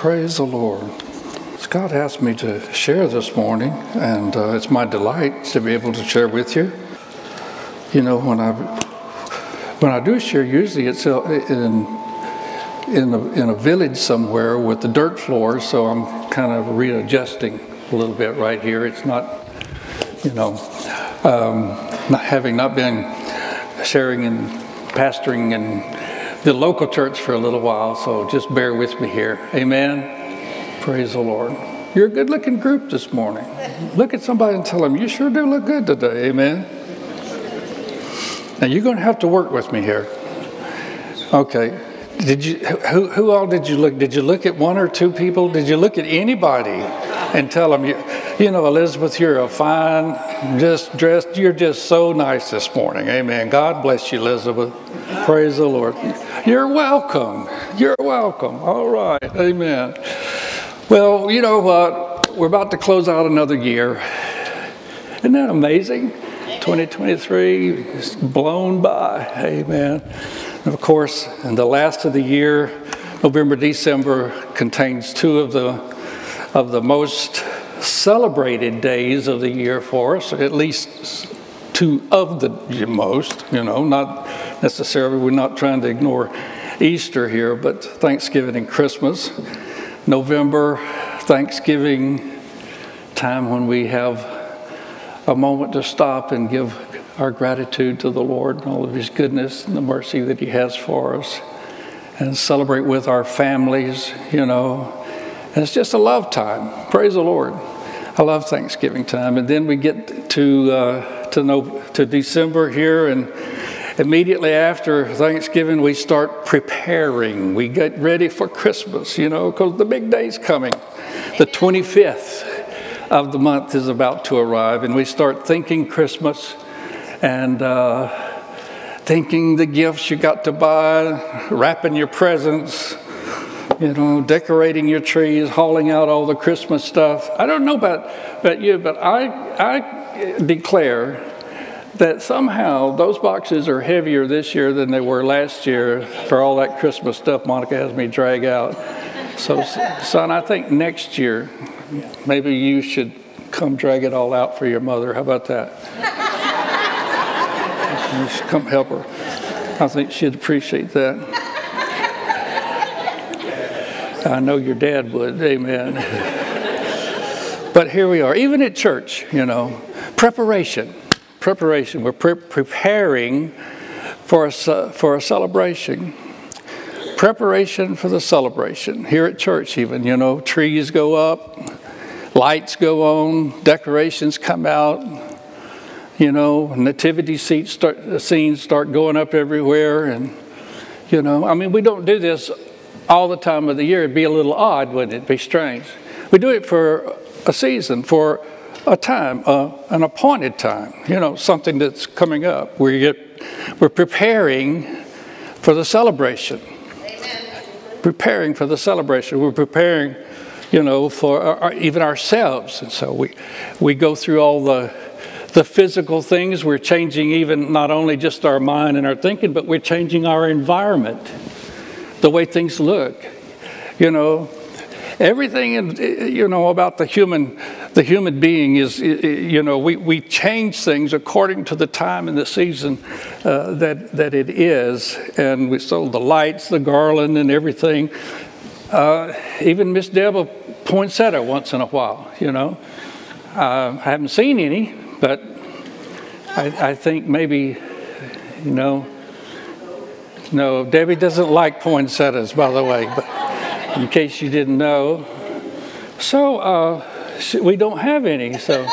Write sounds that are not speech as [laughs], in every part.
Praise the Lord. Scott asked me to share this morning, and uh, it's my delight to be able to share with you. You know, when I when I do share, usually it's uh, in in a, in a village somewhere with the dirt floor, so I'm kind of readjusting a little bit right here. It's not, you know, um, not having not been sharing and pastoring in the local church for a little while, so just bear with me here. Amen. Praise the Lord. You're a good looking group this morning. Look at somebody and tell them, You sure do look good today. Amen. Now you're going to have to work with me here. Okay. Did you who, who all did you look? Did you look at one or two people? Did you look at anybody and tell them you, you know, Elizabeth, you're a fine, just dressed. You're just so nice this morning. Amen. God bless you, Elizabeth. Praise the Lord. You're welcome. You're welcome. All right. Amen. Well, you know what? We're about to close out another year. Isn't that amazing? 2023 is blown by. Amen. And of course, in the last of the year, November, December contains two of the of the most celebrated days of the year for us, at least two of the most, you know, not necessarily, we're not trying to ignore Easter here, but Thanksgiving and Christmas. November, Thanksgiving, time when we have a moment to stop and give our gratitude to the Lord and all of His goodness and the mercy that He has for us, and celebrate with our families, you know. And it's just a love time. Praise the Lord. I love Thanksgiving time. And then we get to, uh, to, no, to December here, and immediately after Thanksgiving, we start preparing. We get ready for Christmas, you know, because the big day's coming. The 25th of the month is about to arrive, and we start thinking Christmas and uh, thinking the gifts you got to buy, wrapping your presents, you know, decorating your trees, hauling out all the Christmas stuff. I don't know about, about you, but I, I declare that somehow those boxes are heavier this year than they were last year for all that Christmas stuff Monica has me drag out. So, son, I think next year maybe you should come drag it all out for your mother. How about that? Come help her. I think she'd appreciate that. I know your dad would. Amen. But here we are, even at church, you know, preparation. Preparation. We're pre- preparing for a, for a celebration. Preparation for the celebration. Here at church, even, you know, trees go up, lights go on, decorations come out, you know, nativity seats start, scenes start going up everywhere. And, you know, I mean, we don't do this all the time of the year. It'd be a little odd, wouldn't it? Be strange. We do it for a season, for a time, uh, an appointed time, you know, something that's coming up. We get, we're preparing for the celebration. Amen. Preparing for the celebration. We're preparing, you know, for our, even ourselves. And so we, we go through all the the physical things. We're changing even not only just our mind and our thinking, but we're changing our environment, the way things look. You know, everything in, you know about the human the human being is you know we, we change things according to the time and the season uh, that that it is. And we sold the lights the garland and everything. Uh, even miss deb will poinsettia once in a while you know. Uh, i haven't seen any but I, I think maybe, you know, no, Debbie doesn't like poinsettias, by the way, but in case you didn't know. So uh, we don't have any, so.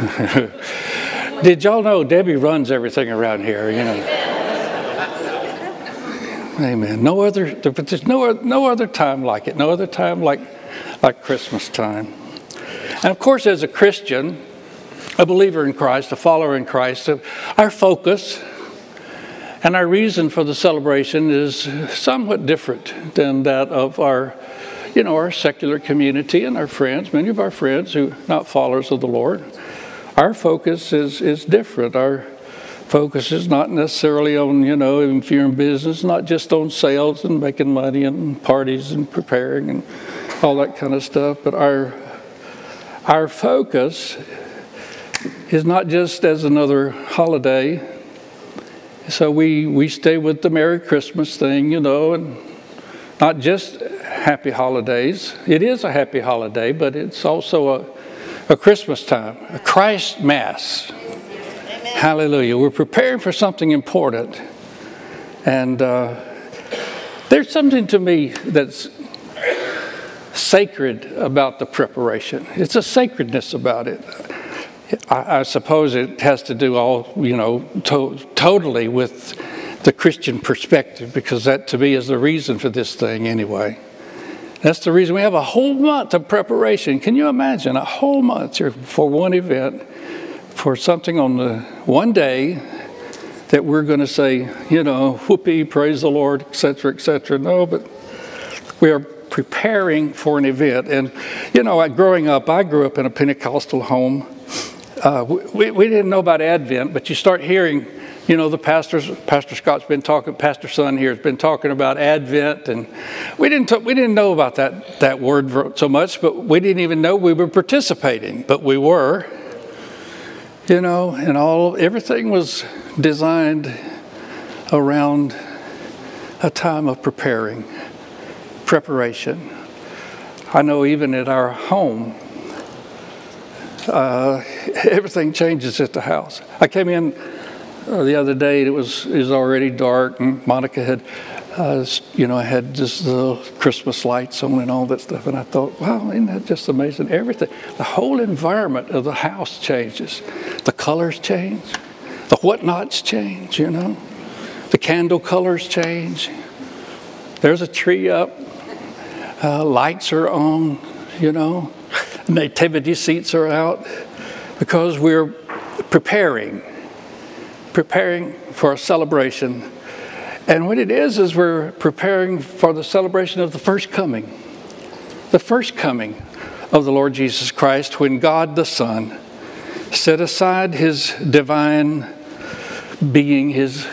[laughs] Did y'all know Debbie runs everything around here, you know? Amen. No other, but there's no, no other time like it. No other time like, like Christmas time. And of course, as a Christian, a believer in Christ, a follower in Christ, our focus and our reason for the celebration is somewhat different than that of our, you know, our secular community and our friends, many of our friends who are not followers of the Lord. Our focus is, is different. Our focus is not necessarily on, you know, if you're in business, not just on sales and making money and parties and preparing and all that kind of stuff, but our our focus is not just as another holiday. So we, we stay with the Merry Christmas thing, you know, and not just happy holidays. It is a happy holiday, but it's also a, a Christmas time, a Christ Mass. Amen. Hallelujah. We're preparing for something important. And uh, there's something to me that's sacred about the preparation. It's a sacredness about it. I, I suppose it has to do all, you know, to, totally with the Christian perspective because that to me is the reason for this thing anyway. That's the reason we have a whole month of preparation. Can you imagine a whole month for one event, for something on the one day that we're going to say, you know, whoopee, praise the Lord, etc., etc. No, but we are preparing for an event. And, you know, growing up, I grew up in a Pentecostal home. Uh, we, we didn't know about Advent, but you start hearing, you know, the pastors, Pastor Scott's been talking, Pastor Son here has been talking about Advent, and we didn't, talk, we didn't know about that, that word so much, but we didn't even know we were participating, but we were, you know, and all, everything was designed around a time of preparing preparation. I know even at our home, uh, [laughs] everything changes at the house. I came in uh, the other day, it was, it was already dark, and Monica had, uh, you know, had just the Christmas lights on and all that stuff. And I thought, wow, isn't that just amazing? Everything, the whole environment of the house changes. The colors change, the whatnots change, you know, the candle colors change. There's a tree up, uh, lights are on, you know, nativity seats are out, because we're preparing, preparing for a celebration. And what it is, is we're preparing for the celebration of the first coming, the first coming of the Lord Jesus Christ when God the Son set aside his divine being, his,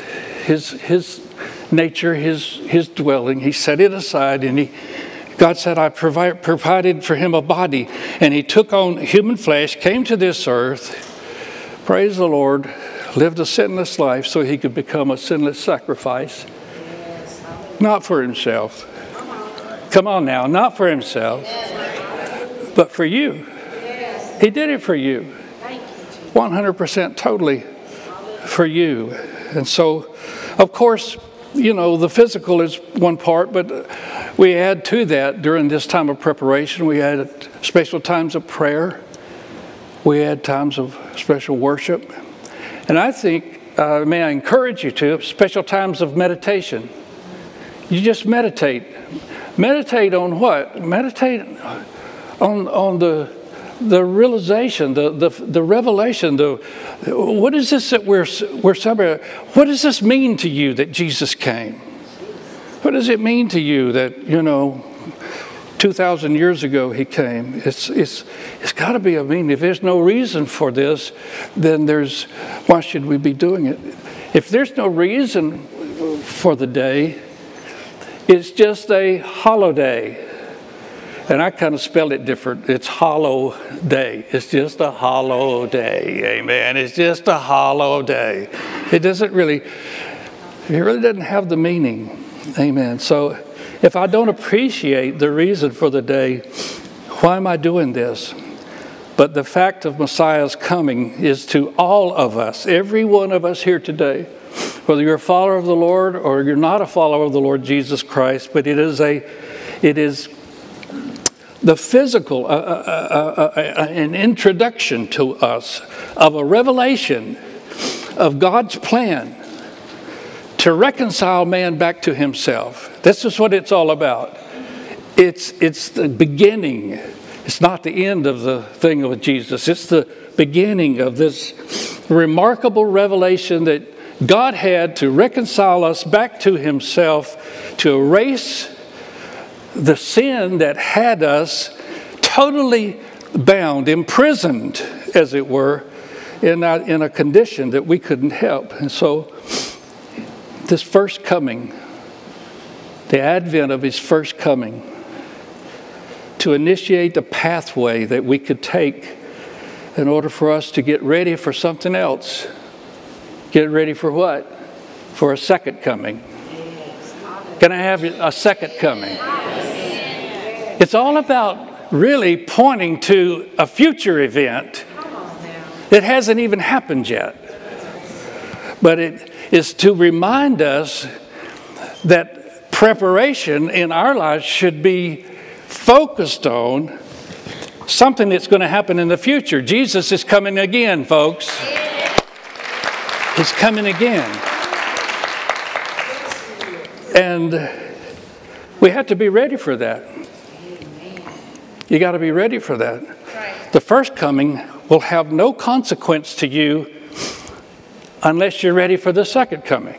his, his nature, his, his dwelling. He set it aside and he God said, I provide, provided for him a body. And he took on human flesh, came to this earth, praise the Lord, lived a sinless life so he could become a sinless sacrifice. Not for himself. Come on now, not for himself, but for you. He did it for you. 100% totally for you. And so, of course, you know, the physical is one part, but we add to that during this time of preparation, we add special times of prayer, we add times of special worship. And I think, uh, may I encourage you to, special times of meditation. You just meditate. Meditate on what? Meditate on, on the, the realization, the, the, the revelation, the, what is this that we're, we're celebrating? What does this mean to you that Jesus came? What does it mean to you that, you know, 2,000 years ago he came? It's, it's, it's got to be, a mean, if there's no reason for this, then there's, why should we be doing it? If there's no reason for the day, it's just a holiday. And I kind of spell it different. It's hollow day. It's just a hollow day. Amen. It's just a hollow day. It doesn't really, it really doesn't have the meaning Amen. So if I don't appreciate the reason for the day, why am I doing this? But the fact of Messiah's coming is to all of us, every one of us here today, whether you're a follower of the Lord or you're not a follower of the Lord Jesus Christ, but it is a, it is the physical, uh, uh, uh, an introduction to us of a revelation of God's plan to reconcile man back to himself. This is what it's all about. It's, it's the beginning, it's not the end of the thing with Jesus, it's the beginning of this remarkable revelation that God had to reconcile us back to himself, to erase the sin that had us totally bound, imprisoned, as it were, in a, in a condition that we couldn't help. And so, this first coming, the advent of his first coming, to initiate the pathway that we could take in order for us to get ready for something else. Get ready for what? For a second coming. Can I have a second coming? It's all about really pointing to a future event that hasn't even happened yet. But it is to remind us that preparation in our lives should be focused on something that's going to happen in the future. Jesus is coming again, folks. He's coming again. And we have to be ready for that. You got to be ready for that. The first coming will have no consequence to you unless you're ready for the second coming.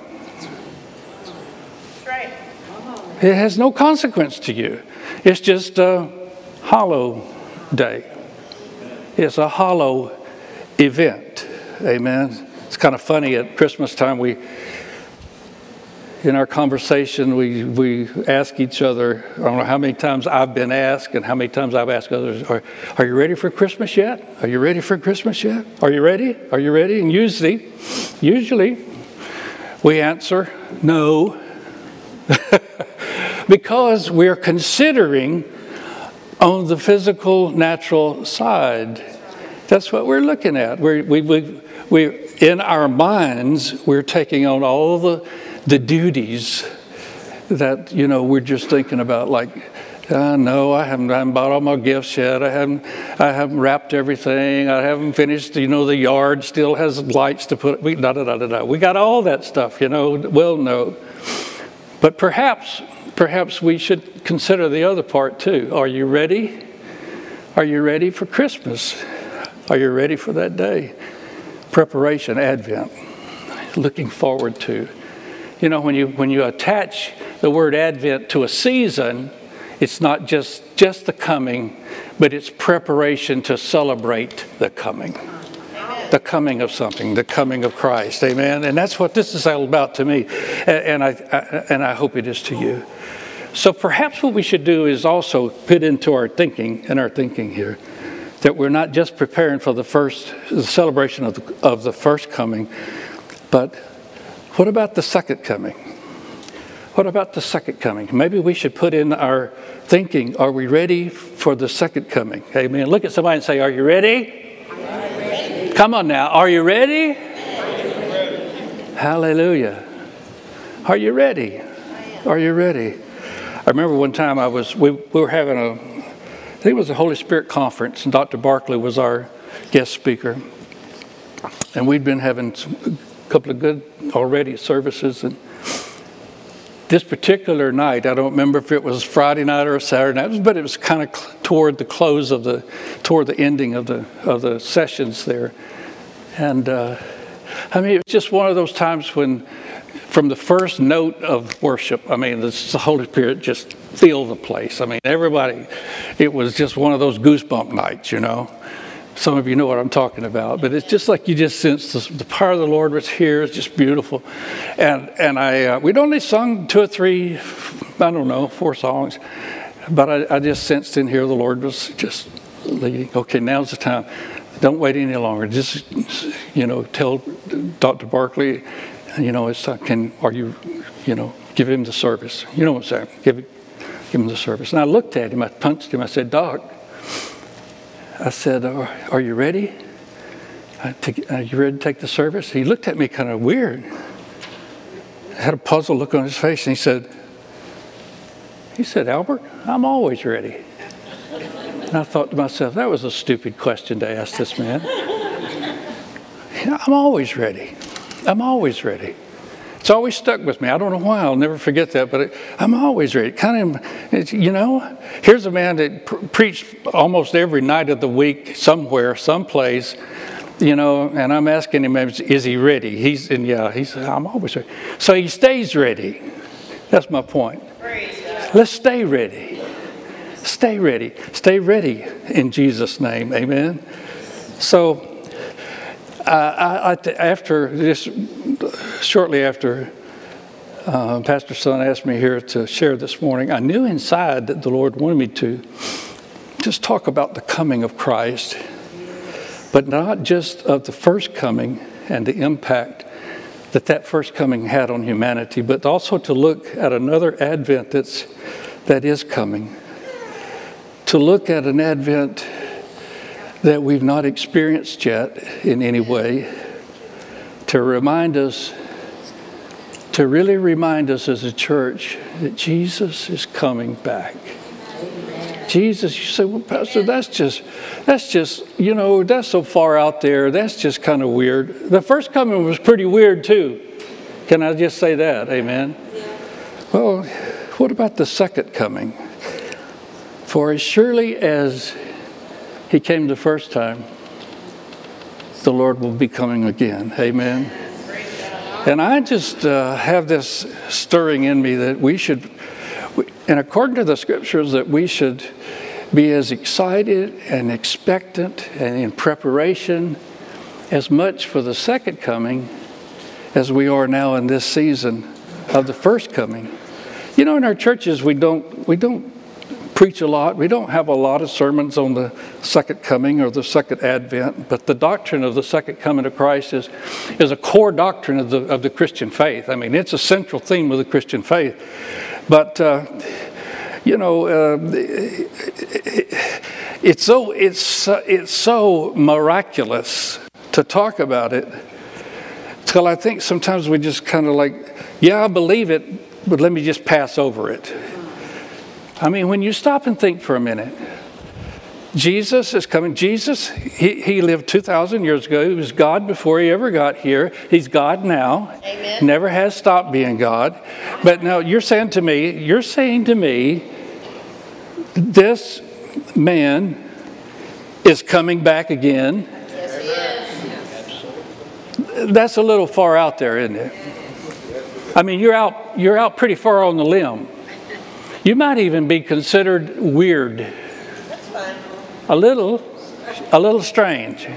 It has no consequence to you. It's just a hollow day. It's a hollow event. Amen. It's kind of funny at Christmas time we in our conversation, we, we ask each other, I don't know how many times I've been asked and how many times I've asked others, are, are you ready for Christmas yet? Are you ready for Christmas yet? Are you ready? Are you ready? And usually, usually, we answer, no. [laughs] because we're considering on the physical, natural side. That's what we're looking at. We're, we, we, we, in our minds, we're taking on all the the duties that you know we're just thinking about like uh, no, I haven't, I haven't bought all my gifts yet. I haven't, I haven't wrapped everything. I haven't finished. You know, the yard still has lights to put. We da da da da da. We got all that stuff. You know, well, no. But perhaps, perhaps we should consider the other part too. Are you ready? Are you ready for Christmas? Are you ready for that day? Preparation, Advent, looking forward to. You know, when you, when you attach the word Advent to a season, it's not just, just the coming, but it's preparation to celebrate the coming. The coming of something, the coming of Christ. Amen. And that's what this is all about to me. And I, and I hope it is to you. So perhaps what we should do is also put into our thinking, in our thinking here, that we're not just preparing for the first, the celebration of the, of the first coming, but what about the second coming? What about the second coming? Maybe we should put in our thinking are we ready for the second coming? Amen. Look at somebody and say, Are you ready? ready. Come on now. Are you ready? ready? Hallelujah. Are you ready? Are you ready? I remember one time I was, we, we were having a, I think it was a Holy Spirit conference, and Dr. Barkley was our guest speaker. And we'd been having some couple of good already services. And this particular night, I don't remember if it was Friday night or Saturday night, but it was kind of toward the close of the, toward the ending of the of the sessions there. And uh, I mean, it was just one of those times when, from the first note of worship, I mean, the Holy Spirit just filled the place. I mean, everybody, it was just one of those goosebump nights, you know. Some of you know what I'm talking about, but it's just like you just sense the, the power of the Lord was here. It's just beautiful, and and I uh, we'd only sung two or three, I don't know, four songs, but I, I just sensed in here the Lord was just leading. Okay, now's the time. Don't wait any longer. Just you know, tell Dr. Barkley, you know, it's uh, can are you, you know, give him the service. You know what I'm saying? Give give him the service. And I looked at him. I punched him. I said, Doc. I said, Are you ready? Are uh, you ready to take the service? He looked at me kind of weird. Had a puzzled look on his face, and he said, he said, Albert, I'm always ready. And I thought to myself, that was a stupid question to ask this man. [laughs] I'm always ready. I'm always ready. It's always stuck with me. I don't know why. I'll never forget that, but it, I'm always ready. Kind of, you know, here's a man that pr- preached almost every night of the week somewhere, someplace, you know, and I'm asking him, is he ready? He's, and yeah, he said, I'm always ready. So he stays ready. That's my point. Let's stay ready. Stay ready. Stay ready in Jesus' name. Amen. So, I, I, after this, shortly after uh, Pastor Son asked me here to share this morning, I knew inside that the Lord wanted me to just talk about the coming of Christ, but not just of the first coming and the impact that that first coming had on humanity, but also to look at another advent that's that is coming. To look at an advent that we've not experienced yet in any way, to remind us to really remind us as a church that Jesus is coming back. Jesus, you say, well, Pastor, that's just, that's just, you know, that's so far out there. That's just kind of weird. The first coming was pretty weird too. Can I just say that? Amen. Well, what about the second coming? For as surely as he came the first time, the Lord will be coming again. Amen. And I just uh, have this stirring in me that we should, and according to the scriptures, that we should be as excited and expectant and in preparation as much for the second coming as we are now in this season of the first coming. You know, in our churches, we don't, we don't preach a lot. We don't have a lot of sermons on the second coming or the second advent, but the doctrine of the second coming of Christ is, is a core doctrine of the, of the Christian faith. I mean, it's a central theme of the Christian faith. But, uh, you know, uh, it's, so, it's, uh, it's so miraculous to talk about it till I think sometimes we just kind of like, yeah, I believe it, but let me just pass over it. I mean, when you stop and think for a minute, Jesus is coming. Jesus, he, he lived 2,000 years ago. He was God before he ever got here. He's God now. Amen. Never has stopped being God. But now you're saying to me, you're saying to me, this man is coming back again. Yes, he is. That's a little far out there, isn't it? I mean, you're out, you're out pretty far on the limb. You might even be considered weird. A little, a little strange.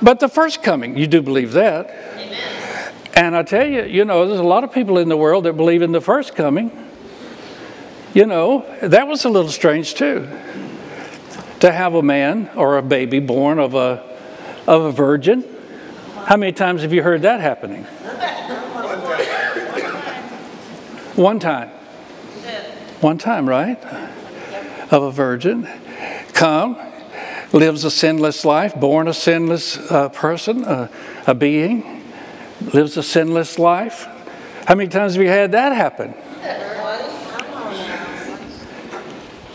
But the first coming, you do believe that. Amen. And I tell you, you know, there's a lot of people in the world that believe in the first coming. You know, that was a little strange too. To have a man or a baby born of a of a virgin. How many times have you heard that happening? [laughs] One time one time, right? Of a virgin. Come, lives a sinless life, born a sinless uh, person, uh, a being, lives a sinless life. How many times have you had that happen?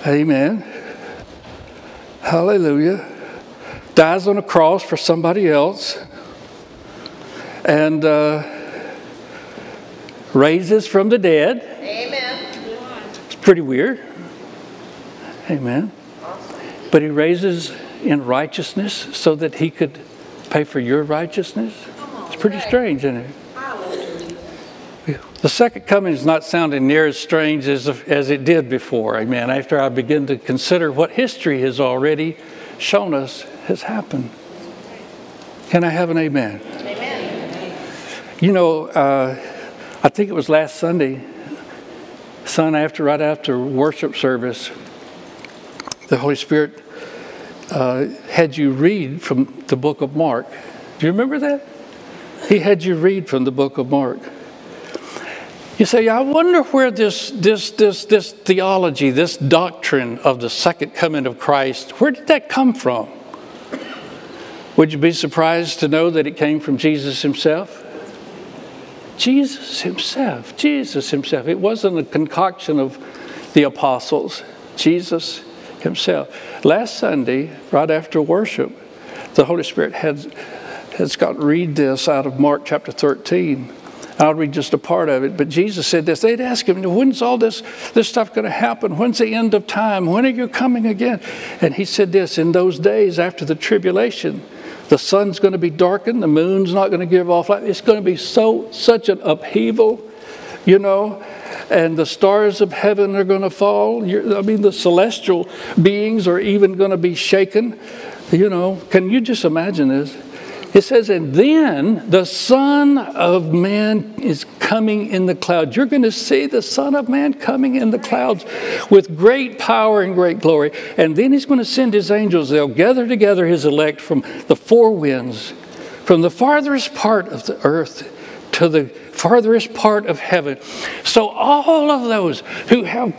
Amen. Hallelujah. Dies on a cross for somebody else and uh, raises from the dead. Amen pretty weird. Amen. But he raises in righteousness so that he could pay for your righteousness. It's pretty strange, isn't it? The second coming is not sounding near as strange as, as it did before. Amen. After I begin to consider what history has already shown us has happened. Can I have an amen? Amen. You know, uh, I think it was last Sunday Son, after right after worship service, the Holy Spirit uh, had you read from the book of Mark. Do you remember that? He had you read from the book of Mark. You say, I wonder where this, this, this, this theology, this doctrine of the second coming of Christ, where did that come from? Would you be surprised to know that it came from Jesus himself? Jesus himself, Jesus himself. It wasn't a concoction of the apostles, Jesus himself. Last Sunday, right after worship, the Holy Spirit had, had Scott read this out of Mark chapter 13. I'll read just a part of it. But Jesus said this. They'd ask him, When's all this, this stuff going to happen? When's the end of time? When are you coming again? And he said this In those days after the tribulation, the sun's going to be darkened, the moon's not going to give off light. It's going to be so such an upheaval, you know, and the stars of heaven are going to fall. I mean, the celestial beings are even going to be shaken. You know, can you just imagine this? It says, and then the Son of Man is coming in the clouds. You're going to see the Son of Man coming in the clouds with great power and great glory. And then he's going to send his angels. They'll gather together his elect from the four winds, from the farthest part of the earth to the farthest part of heaven. So all of those who have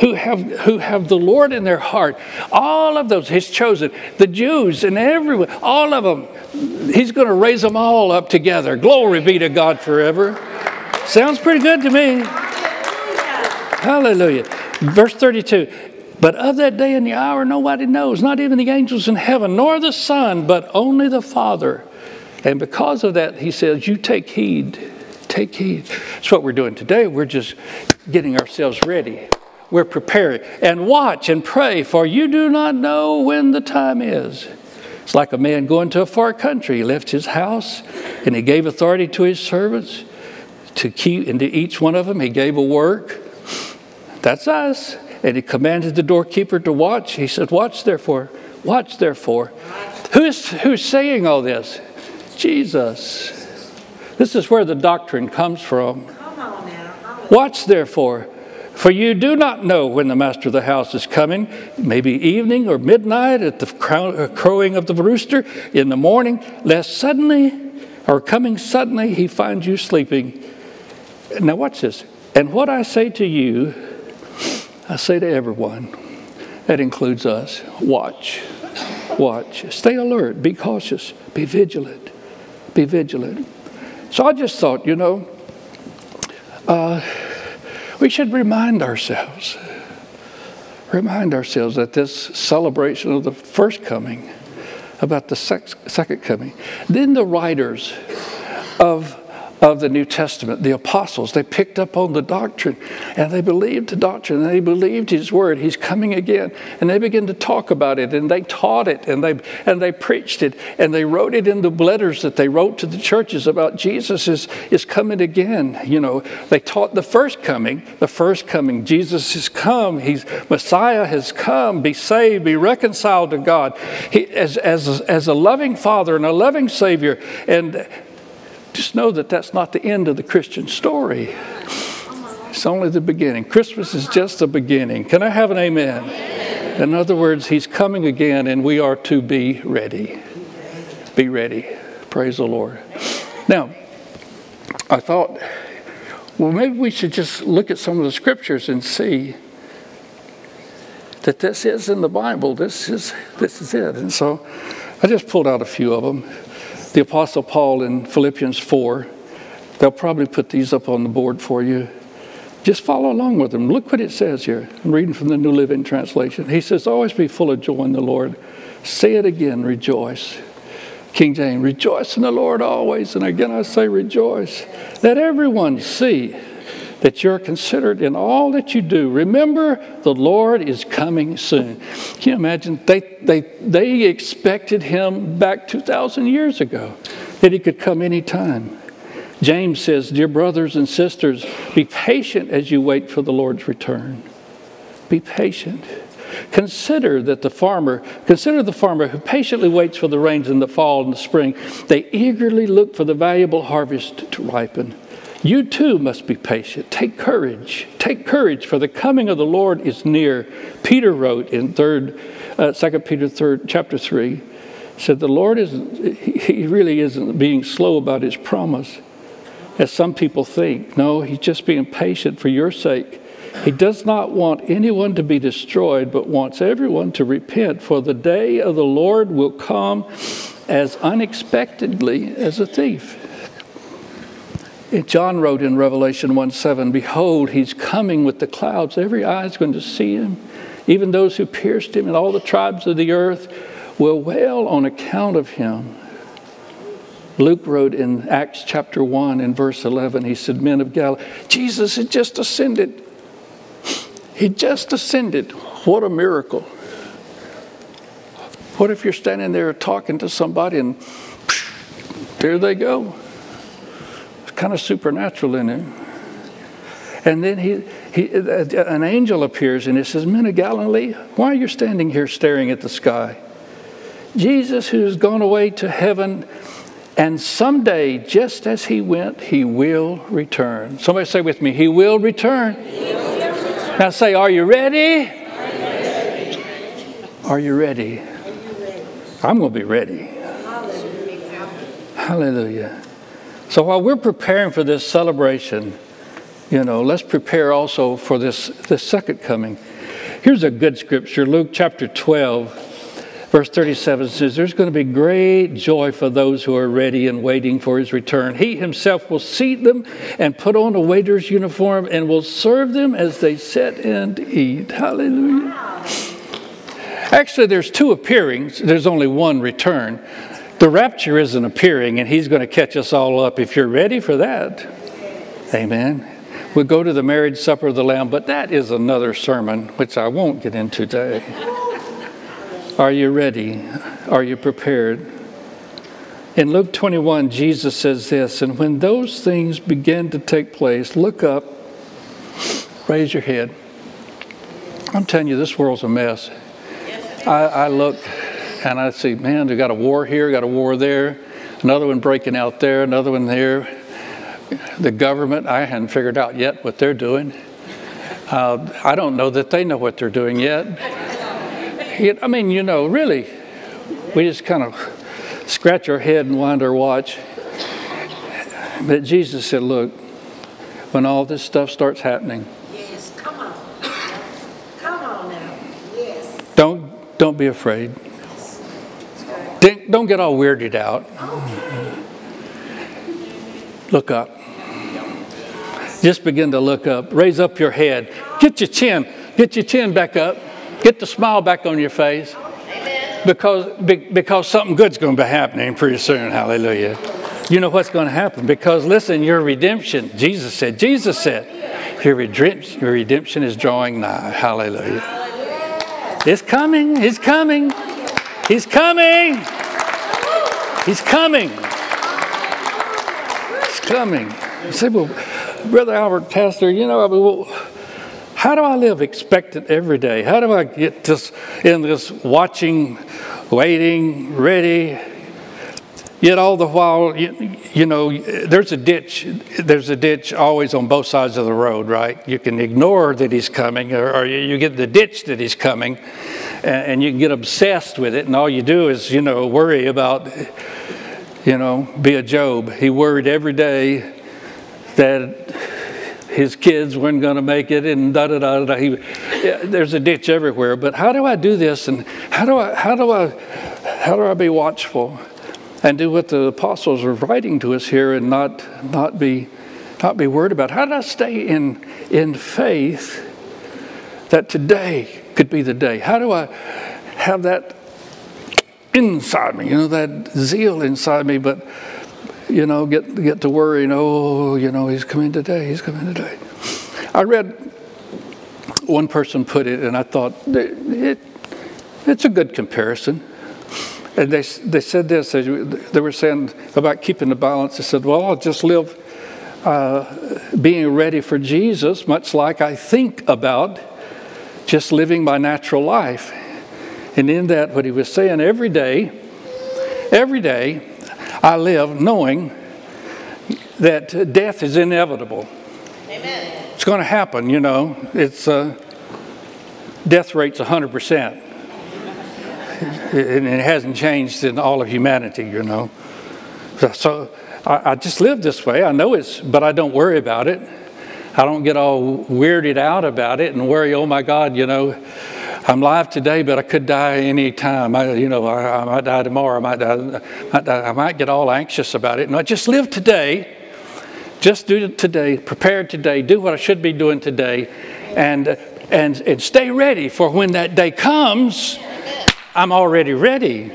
who have who have the Lord in their heart, all of those He's chosen, the Jews and everyone, all of them, He's going to raise them all up together. Glory be to God forever. Sounds pretty good to me. Hallelujah. Verse 32. But of that day and the hour, nobody knows, not even the angels in heaven, nor the Son, but only the Father. And because of that, he says, You take heed Take heed. That's what we're doing today. We're just getting ourselves ready. We're preparing. And watch and pray, for you do not know when the time is. It's like a man going to a far country. He left his house and he gave authority to his servants to keep, and to each one of them, he gave a work. That's us. And he commanded the doorkeeper to watch. He said, Watch therefore, watch therefore. Who's, who's saying all this? Jesus. This is where the doctrine comes from. Watch therefore, for you do not know when the master of the house is coming, maybe evening or midnight at the uh, crowing of the rooster, in the morning, lest suddenly or coming suddenly he finds you sleeping. Now, watch this. And what I say to you, I say to everyone, that includes us watch, watch, stay alert, be cautious, be vigilant, be vigilant. So I just thought, you know, uh, we should remind ourselves, remind ourselves that this celebration of the first coming, about the second coming, then the writers of of the New Testament, the apostles, they picked up on the doctrine and they believed the doctrine and they believed his word. He's coming again. And they began to talk about it and they taught it and they and they preached it and they wrote it in the letters that they wrote to the churches about Jesus is, is coming again. You know, they taught the first coming, the first coming. Jesus has come. He's Messiah has come. Be saved, be reconciled to God. He, as, as, as a loving father and a loving Savior. And just know that that's not the end of the Christian story. It's only the beginning. Christmas is just the beginning. Can I have an amen? In other words, He's coming again, and we are to be ready. Be ready. Praise the Lord. Now, I thought, well, maybe we should just look at some of the scriptures and see that this is in the Bible. This is this is it. And so, I just pulled out a few of them the Apostle Paul in Philippians 4. They'll probably put these up on the board for you. Just follow along with them. Look what it says here. I'm reading from the New Living Translation. He says, Always be full of joy in the Lord. Say it again, rejoice. King James, rejoice in the Lord always. And again, I say rejoice. Let everyone see that you're considered in all that you do. Remember, the Lord is coming soon. Can you imagine? They, they, they expected him back 2,000 years ago, that he could come anytime. James says, Dear brothers and sisters, be patient as you wait for the Lord's return. Be patient. Consider that the farmer, consider the farmer who patiently waits for the rains in the fall and the spring. They eagerly look for the valuable harvest to ripen. You too must be patient. Take courage. Take courage, for the coming of the Lord is near. Peter wrote in third, uh, 2 Peter third, chapter 3, said the Lord isn't, he really isn't being slow about his promise, as some people think. No, he's just being patient for your sake. He does not want anyone to be destroyed, but wants everyone to repent, for the day of the Lord will come as unexpectedly as a thief. John wrote in Revelation 1 7, Behold, he's coming with the clouds. Every eye is going to see him. Even those who pierced him and all the tribes of the earth will wail on account of him. Luke wrote in Acts chapter 1 in verse 11, he said, Men of Galilee, Jesus had just ascended. He just ascended. What a miracle. What if you're standing there talking to somebody and there they go? Kind of supernatural in it. And then he, he, uh, an angel appears and he says, Men of Galilee, why are you standing here staring at the sky? Jesus, who's gone away to heaven, And someday, just as he went, he will return. Somebody say with me, he will return. He will return. Now say, are you ready? Are you ready? I'm going to be ready. Hallelujah. So while we're preparing for this celebration, you know, let's prepare also for this, this second coming. Here's a good scripture Luke chapter 12 Verse 37 says, There's going to be great joy for those who are ready and waiting for his return. He himself will seat them and put on a waiter's uniform and will serve them as they sit and eat. Hallelujah. Actually, there's two appearings, there's only one return. The rapture isn't appearing, and he's going to catch us all up if you're ready for that. Amen. We'll go to the marriage supper of the Lamb, but that is another sermon, which I won't get into today. Are you ready? Are you prepared? In Luke 21, Jesus says this, and when those things begin to take place, look up, raise your head. I'm telling you, this world's a mess. I, I look and I see, man, we got a war here, got a war there, another one breaking out there, another one there. The government, I hadn't figured out yet what they're doing. Uh, I don't know that they know what they're doing yet. I mean, you know, really, we just kind of scratch our head and wind our watch. But Jesus said, Look, when all this stuff starts happening, yes, come on. Come on now. Yes. Don't, don't be afraid. Don't get all weirded out. Look up. Just begin to look up. Raise up your head. Get your chin. Get your chin back up. Get the smile back on your face. Because, because something good's going to be happening pretty soon. Hallelujah. You know what's going to happen? Because listen, your redemption, Jesus said, Jesus said, your redemption, your redemption is drawing nigh. Hallelujah. It's coming. It's coming. He's coming. He's coming. He's coming. You say, well, Brother Albert, Pastor, you know, well, how do I live expectant every day? How do I get this in this watching, waiting, ready? Yet all the while, you, you, know, there's a ditch. There's a ditch always on both sides of the road, right? You can ignore that he's coming, or, or you get the ditch that he's coming, and, and you can get obsessed with it. And all you do is, you know, worry about, you know, be a Job. He worried every day that his kids weren't going to make it and da da da da. He, there's a ditch everywhere. But how do I do this? And how do I how do I how do I be watchful and do what the apostles are writing to us here and not not be not be worried about? How do I stay in in faith that today could be the day? How do I have that inside me? You know that zeal inside me, but you know, get get to worrying, oh, you know, he's coming today, he's coming today. I read one person put it, and I thought it, it's a good comparison. And they, they said this, they were saying about keeping the balance. They said, well, I'll just live uh, being ready for Jesus, much like I think about just living my natural life. And in that, what he was saying, every day, every day, I live knowing that death is inevitable. Amen. It's going to happen, you know. It's uh, death rate's 100%. And it hasn't changed in all of humanity, you know. So I, I just live this way. I know it's, but I don't worry about it. I don't get all weirded out about it and worry, oh my God, you know, I'm live today, but I could die any time. You know, I, I might die tomorrow. I might, die, I might, die, I might get all anxious about it. No, I just live today. Just do it today. Prepare today. Do what I should be doing today, and and and stay ready for when that day comes. I'm already ready.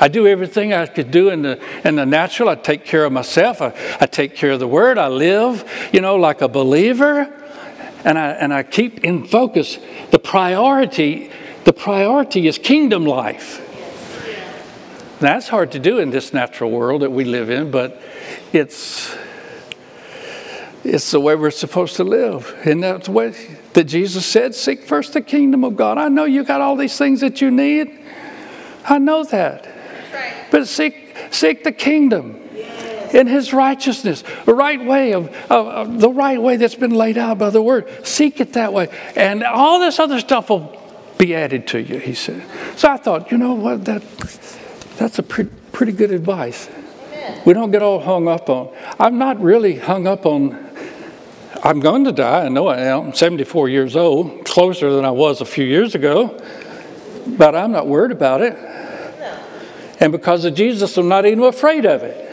I do everything I could do in the in the natural. I take care of myself. I, I take care of the word. I live, you know, like a believer and I, and I keep in focus the priority. The priority is kingdom life. That's hard to do in this natural world that we live in, but it's it's the way we're supposed to live. And that's the way that Jesus said, seek first the kingdom of God. I know you got all these things that you need. I know that. But seek Seek the kingdom in his righteousness, the right way of, of, of, the right way that's been laid out by the word. Seek it that way. And all this other stuff will be added to you, he said. So I thought, you know what, that that's a pretty, pretty good advice. We don't get all hung up on. I'm not really hung up on I'm going to die. I know I am. I'm 74 years old, closer than I was a few years ago. But I'm not worried about it. No. And because of Jesus, I'm not even afraid of it.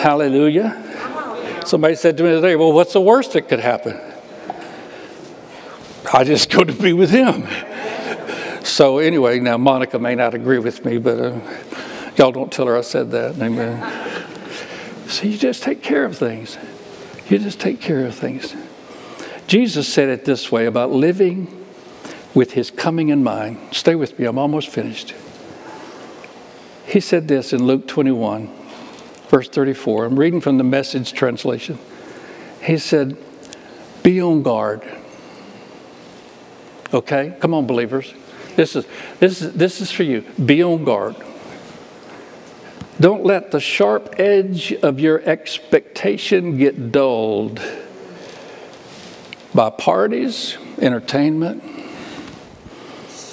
Hallelujah. Somebody said to me today, Well, what's the worst that could happen? I just go to be with him. So, anyway, now Monica may not agree with me, but uh, y'all don't tell her I said that. Amen. So, you just take care of things. You just take care of things. Jesus said it this way about living with his coming in mind. Stay with me, I'm almost finished. He said this in Luke 21 verse 34. I'm reading from the message translation. He said, Be on guard. Okay? Come on, believers. This is, this is, this is for you. Be on guard. Don't let the sharp edge of your expectation get dulled by parties, entertainment,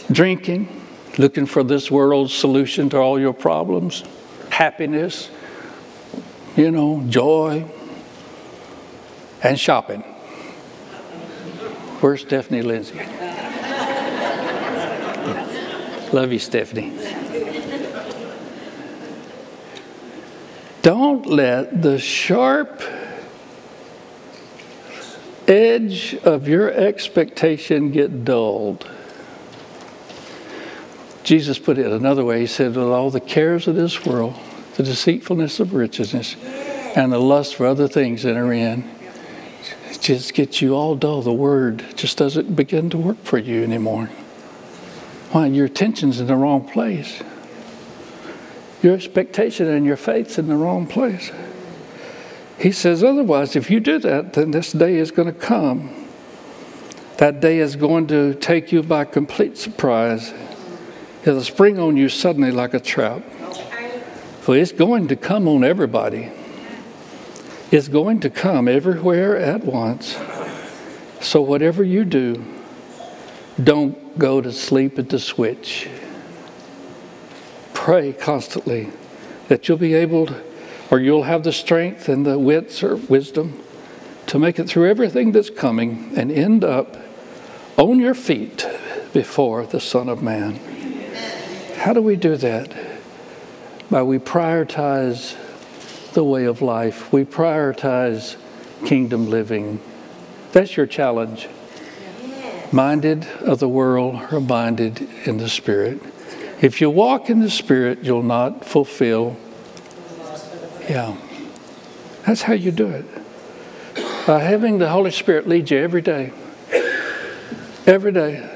drinking, looking for this world's solution to all your problems, happiness, you know, joy, and shopping. Where's Stephanie Lindsay? [laughs] Love you, Stephanie. Don't let the sharp edge of your expectation get dulled. Jesus put it another way. He said, With all the cares of this world, the deceitfulness of riches, and the lust for other things enter in. It just gets you all dull. The word just doesn't begin to work for you anymore. Why? Your attention's in the wrong place. Your expectation and your faith's in the wrong place. He says, otherwise, if you do that, then this day is going to come. That day is going to take you by complete surprise. It'll spring on you suddenly like a trap. For it's going to come on everybody. It's going to come everywhere at once. So, whatever you do, don't go to sleep at the switch. Pray constantly that you'll be able to, or you'll have the strength and the wits or wisdom to make it through everything that's coming and end up on your feet before the Son of Man. How do we do that? By we prioritize the way of life, we prioritize kingdom living. That's your challenge. Minded of the world or minded in the Spirit. If you walk in the Spirit, you'll not fulfill. Yeah. That's how you do it. By having the Holy Spirit lead you every day. Every day.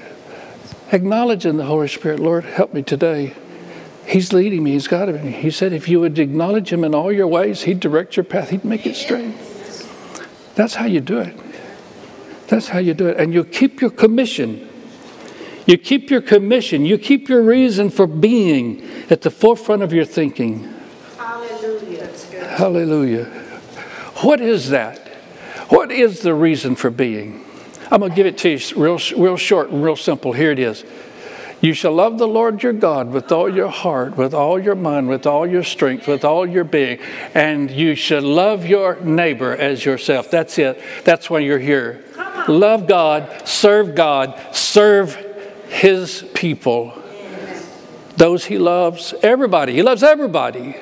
Acknowledging the Holy Spirit, Lord, help me today He's leading me. He's got me. He said, if you would acknowledge Him in all your ways, He'd direct your path. He'd make it straight. That's how you do it. That's how you do it. And you keep your commission. You keep your commission. You keep your reason for being at the forefront of your thinking. Hallelujah. Hallelujah. What is that? What is the reason for being? I'm going to give it to you real, real short and real simple. Here it is. You shall love the Lord your God with all your heart, with all your mind, with all your strength, with all your being, and you should love your neighbor as yourself. That's it. That's why you're here. Love God, serve God, serve His people. Those He loves, everybody. He loves everybody.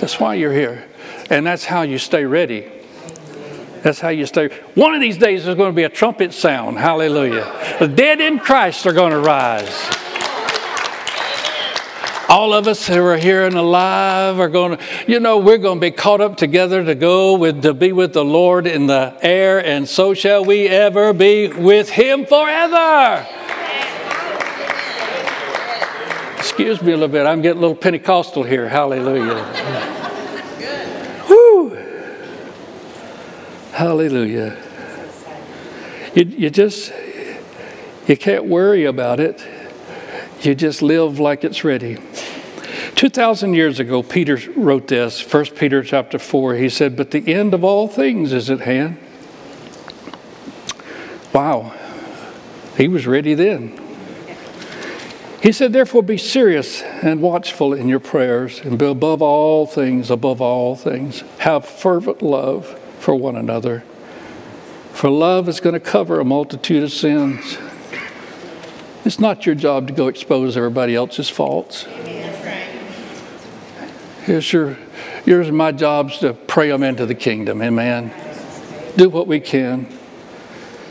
That's why you're here. And that's how you stay ready. That's how you stay. One of these days, there's going to be a trumpet sound. Hallelujah. The dead in Christ are going to rise all of us who are here and alive are going to, you know, we're going to be caught up together to go with, to be with the Lord in the air, and so shall we ever be with Him forever. Excuse me a little bit. I'm getting a little Pentecostal here. Hallelujah. [laughs] Woo. Hallelujah. You, you just, you can't worry about it. You just live like it's ready. 2,000 years ago, Peter wrote this, 1 Peter chapter 4. He said, But the end of all things is at hand. Wow. He was ready then. He said, Therefore, be serious and watchful in your prayers, and above all things, above all things, have fervent love for one another. For love is going to cover a multitude of sins. It's not your job to go expose everybody else's faults. Here's your, yours and my jobs to pray them into the kingdom. Amen. Do what we can.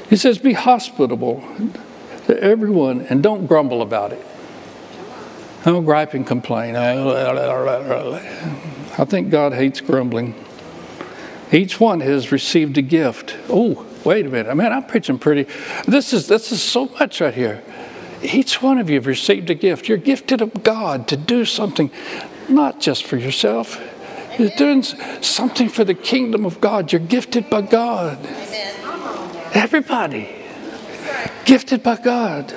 He says, be hospitable to everyone and don't grumble about it. Don't gripe and complain. I think God hates grumbling. Each one has received a gift. Oh, wait a minute. I mean, I'm preaching pretty. This is this is so much right here. Each one of you have received a gift. You're gifted of God to do something, not just for yourself. You're doing something for the kingdom of God. You're gifted by God. Everybody. Gifted by God.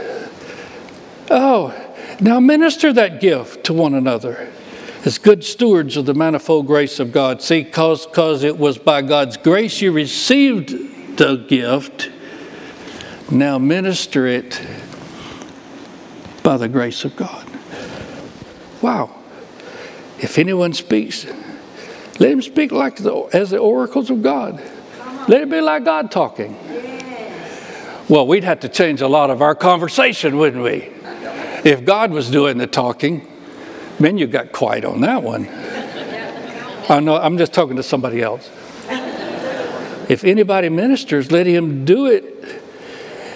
Oh, now minister that gift to one another as good stewards of the manifold grace of God. See, because cause it was by God's grace you received the gift, now minister it by the grace of God. Wow. If anyone speaks, let him speak like the, as the oracles of God. Let it be like God talking. Well, we'd have to change a lot of our conversation, wouldn't we? If God was doing the talking, man, you got quiet on that one. I know, I'm just talking to somebody else. If anybody ministers, let him do it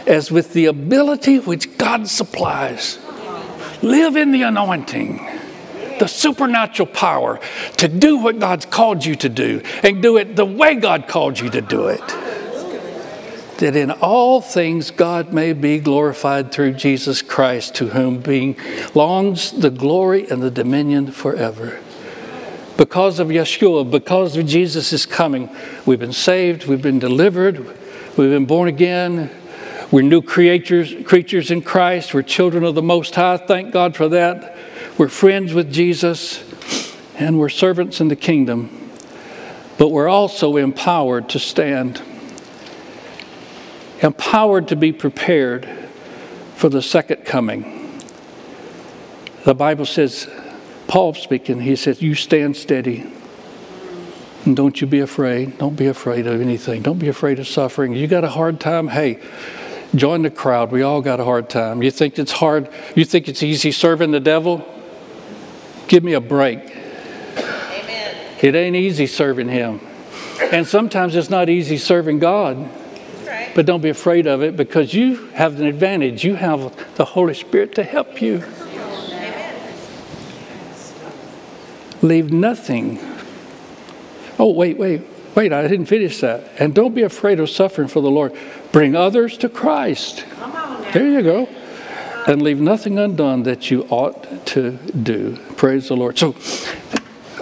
as with the ability which God supplies. Live in the anointing, the supernatural power to do what God's called you to do and do it the way God called you to do it. That in all things God may be glorified through Jesus Christ, to whom belongs the glory and the dominion forever because of Yeshua, because of Jesus' is coming, we've been saved, we've been delivered, we've been born again, we're new creatures, creatures in Christ. We're children of the Most High. Thank God for that. We're friends with Jesus, and we're servants in the kingdom. But we're also empowered to stand, empowered to be prepared for the second coming. The Bible says, Paul speaking, he says, You stand steady. And don't you be afraid. Don't be afraid of anything. Don't be afraid of suffering. You got a hard time? Hey, Join the crowd. We all got a hard time. You think it's hard? You think it's easy serving the devil? Give me a break. Amen. It ain't easy serving him. And sometimes it's not easy serving God. But don't be afraid of it because you have an advantage. You have the Holy Spirit to help you. Leave nothing. Oh, wait, wait, wait, I didn't finish that. And don't be afraid of suffering for the Lord. Bring others to Christ. There you go. And leave nothing undone that you ought to do. Praise the Lord. So,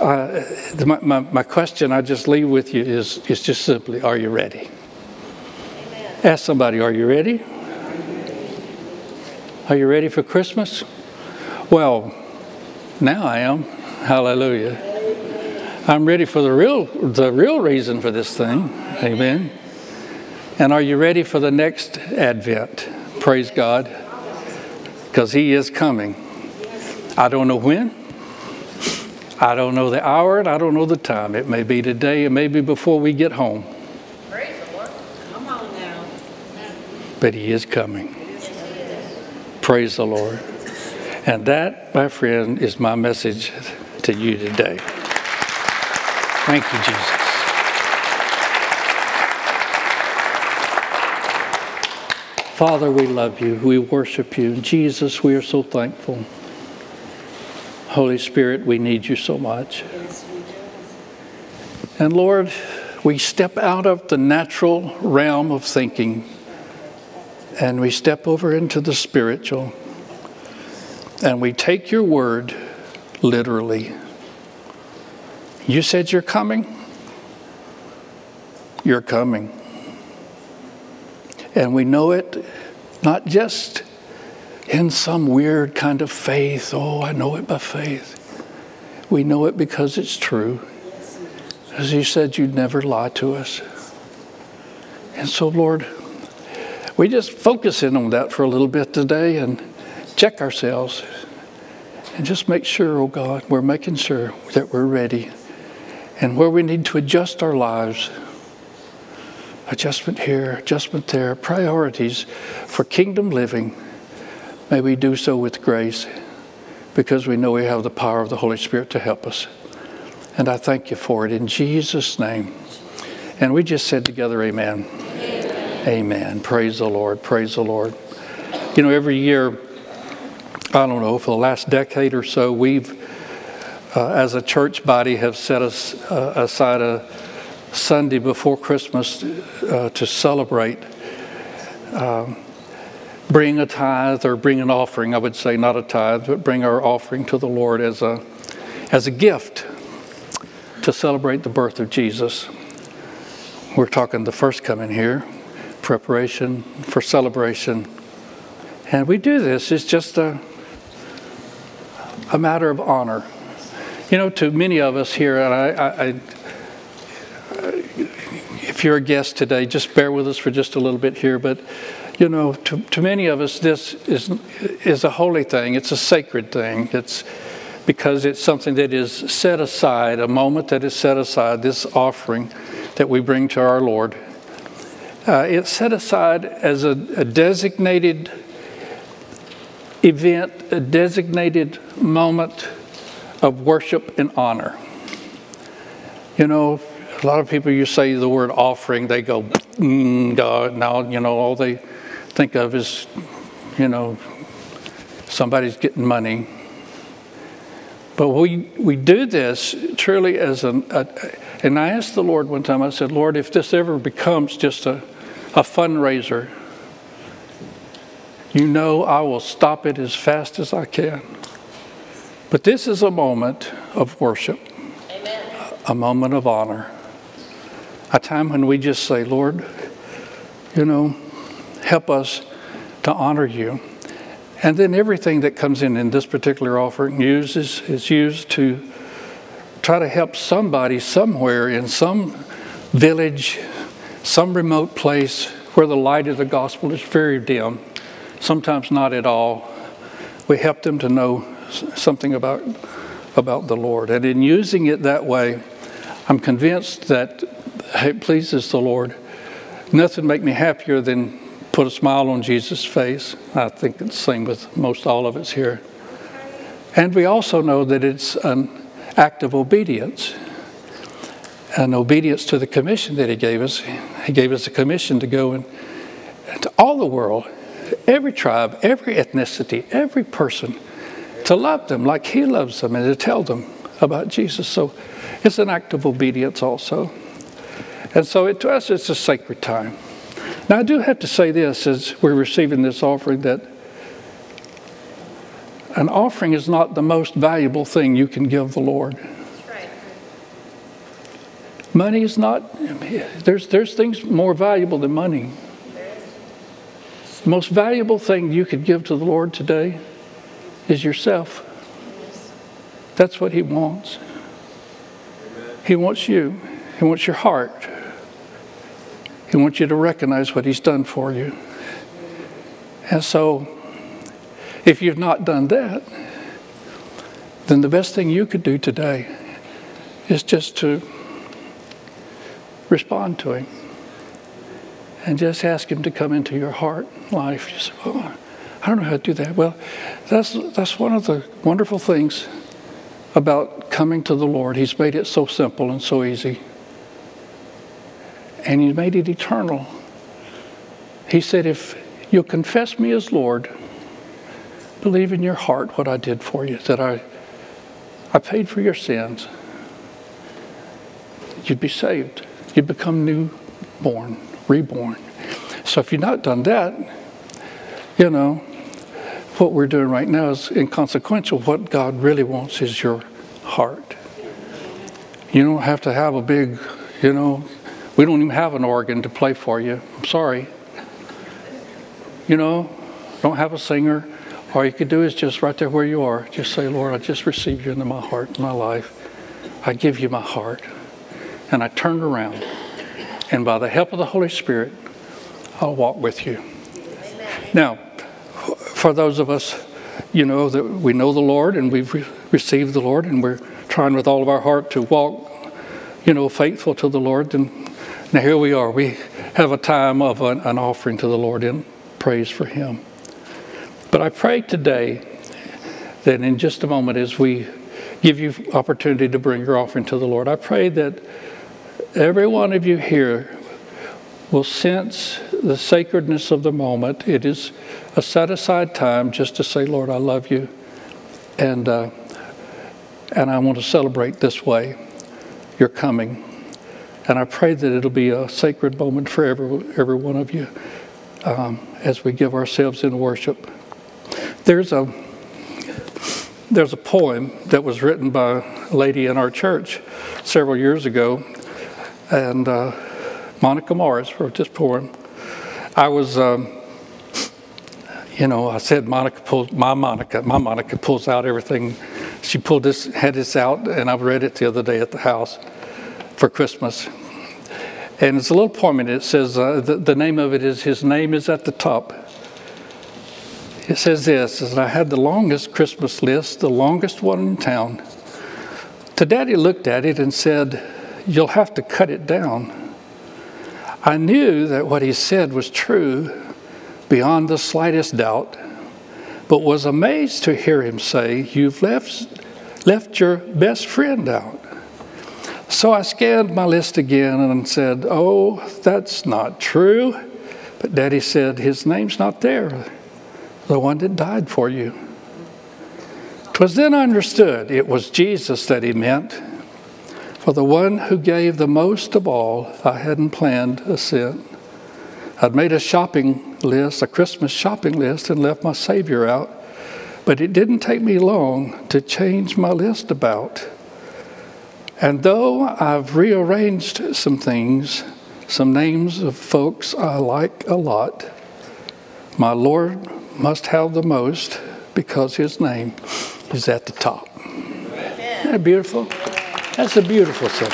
uh, my, my, my, question I just leave with you is, is just simply Are you ready? Ask somebody, Are you ready? Are you ready for Christmas? Well, now I am. Hallelujah. I'm ready for the real, the real reason for this thing. Amen. And are you ready for the next Advent? Praise God. Because He is coming. I don't know when. I don't know the hour and I don't know the time. It may be today, it may be before we get home. Praise the Lord. Come on now. But He is coming. Praise the Lord. And that, my friend, is my message to you today. Thank you, Jesus. Father, we love you. We worship you. Jesus, we are so thankful. Holy Spirit, we need you so much. And Lord, we step out of the natural realm of thinking and we step over into the spiritual and we take your word literally. You said you're coming. You're coming. And we know it not just in some weird kind of faith, oh, I know it by faith. We know it because it's true. As you said, you'd never lie to us. And so, Lord, we just focus in on that for a little bit today and check ourselves and just make sure, oh God, we're making sure that we're ready. And where we need to adjust our lives, adjustment here, adjustment there, priorities for kingdom living, may we do so with grace because we know we have the power of the Holy Spirit to help us. And I thank you for it in Jesus' name. And we just said together, Amen. Amen. Praise the Lord. Praise the Lord. You know, every year, I don't know, for the last decade or so, we've, uh, as a church body, have set us, uh, aside a Sunday before Christmas uh, to celebrate. Um, bring a tithe or bring an offering, I would say, not a tithe, but bring our offering to the Lord as a, as a gift to celebrate the birth of Jesus. We're talking the first coming here, preparation for celebration. And we do this, it's just a, a matter of honor. You know, to many of us here, and I, I, I if you're a guest today, just bear with us for just a little bit here, but you know, to, to many of us, this is, is a holy thing. It's a sacred thing. It's because it's something that is set aside, a moment that is set aside, this offering that we bring to our Lord. Uh, it's set aside as a, a designated event, a designated moment of worship and honor. You know, a lot of people, you say the word offering, they go, mm, God. Now, you know, all they think of is, you know, somebody's getting money. But we, we do this truly as an, a, and I asked the Lord one time, I said, Lord, if this ever becomes just a, a fundraiser, you know I will stop it as fast as I can. But this is a moment of worship, Amen. a moment of honor, a time when we just say, Lord, you know, help us to honor you. And then everything that comes in in this particular offering uses is used to try to help somebody somewhere in some village, some remote place where the light of the gospel is very dim, sometimes not at all. We help them to know something about, about the Lord. And in using it that way, I'm convinced that it pleases the Lord. Nothing make me happier than put a smile on Jesus' face. I think it's the same with most all of us here. And we also know that it's an act of obedience, an obedience to the commission that He gave us. He gave us a commission to go and to all the world, every tribe, every ethnicity, every person, to love them like He loves them and to tell them about Jesus. So it's an act of obedience also. And so it, to us, it's a sacred time. Now, I do have to say this as we're receiving this offering that an offering is not the most valuable thing you can give the Lord. Money is not, there's, there's things more valuable than money. The most valuable thing you could give to the Lord today is yourself. That's what He wants. He wants you, He wants your heart. He wants you to recognize what He's done for you. And so, if you've not done that, then the best thing you could do today is just to respond to Him and just ask Him to come into your heart life. You say, "Oh, I don't know how to do that." Well, that's that's one of the wonderful things about coming to the Lord. He's made it so simple and so easy and He made it eternal. He said, If you'll confess me as Lord, believe in your heart what I did for you, that I, I paid for your sins, you'd be saved. You'd become newborn, reborn. So if you've not done that, you know, what we're doing right now is inconsequential. What God really wants is your heart. You don't have to have a big, you know, we don't even have an organ to play for you. I'm sorry. You know, don't have a singer. All you could do is just right there where you are, just say, Lord, I just received you into my heart and my life. I give you my heart. And I turned around. And by the help of the Holy Spirit, I'll walk with you. Now, for those of us, you know, that we know the Lord and we've re- received the Lord and we're trying with all of our heart to walk, you know, faithful to the Lord, then now here we are. We have a time of an, an offering to the Lord in praise for Him. But I pray today that in just a moment, as we give you opportunity to bring your offering to the Lord, I pray that every one of you here will sense the sacredness of the moment. It is a set aside time just to say, Lord, I love you. And, uh, and I want to celebrate this way your coming. And I pray that it'll be a sacred moment for every, every one of you um, as we give ourselves in worship. There's a there's a poem that was written by a lady in our church several years ago, and uh, Monica Morris wrote this poem. I was, um, you know, I said Monica pulls my Monica, my Monica pulls out everything. She pulled this, had this out, and I read it the other day at the house for Christmas. And it's a little poem, and it says uh, the, the name of it is "His Name Is at the Top." It says this as I had the longest Christmas list, the longest one in town. To Daddy looked at it and said, You'll have to cut it down. I knew that what he said was true beyond the slightest doubt, but was amazed to hear him say, You've left, left your best friend out. So I scanned my list again and said, Oh, that's not true. But Daddy said, His name's not there the one that died for you. 'Twas then understood it was Jesus that he meant, for the one who gave the most of all, I hadn't planned a cent. I'd made a shopping list, a Christmas shopping list, and left my Savior out, but it didn't take me long to change my list about. And though I've rearranged some things, some names of folks I like a lot, my Lord must have the most because his name is at the top. Isn't that beautiful? That's a beautiful thing.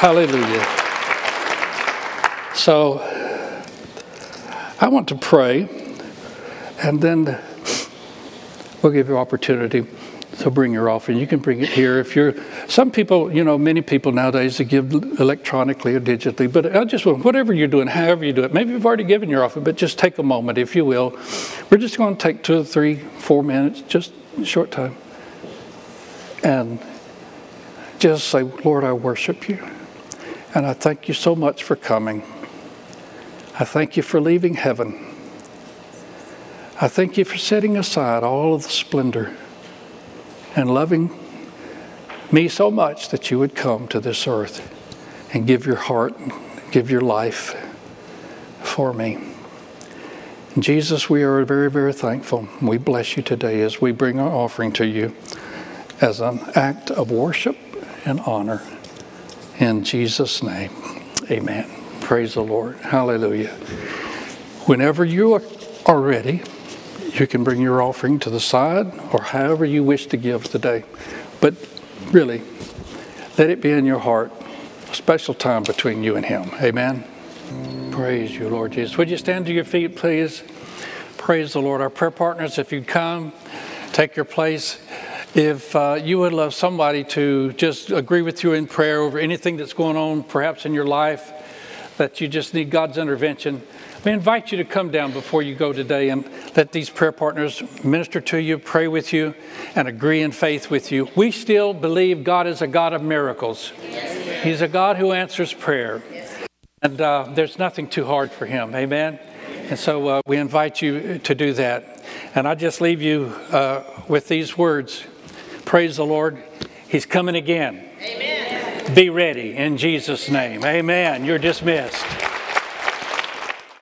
Hallelujah. So I want to pray, and then we'll give you opportunity to bring your offering. You can bring it here if you're. Some people, you know, many people nowadays they give electronically or digitally. But I just want whatever you're doing, however you do it. Maybe you've already given your offering, but just take a moment, if you will. We're just going to take two, three, four minutes, just a short time, and just say, Lord, I worship you, and I thank you so much for coming. I thank you for leaving heaven. I thank you for setting aside all of the splendor and loving me so much that you would come to this earth and give your heart, give your life for me. Jesus, we are very, very thankful. We bless you today as we bring our offering to you as an act of worship and honor. In Jesus' name, amen. Praise the Lord. Hallelujah. Whenever you are ready, you can bring your offering to the side or however you wish to give today. But really, let it be in your heart a special time between you and Him. Amen. Praise you, Lord Jesus. Would you stand to your feet, please? Praise the Lord. Our prayer partners, if you'd come, take your place. If uh, you would love somebody to just agree with you in prayer over anything that's going on, perhaps in your life, that you just need God's intervention, we invite you to come down before you go today and let these prayer partners minister to you, pray with you, and agree in faith with you. We still believe God is a God of miracles. Yes. He's a God who answers prayer. Yes. And uh, there's nothing too hard for Him. Amen? And so uh, we invite you to do that. And I just leave you uh, with these words Praise the Lord. He's coming again. Amen. Be ready in Jesus' name. Amen. You're dismissed.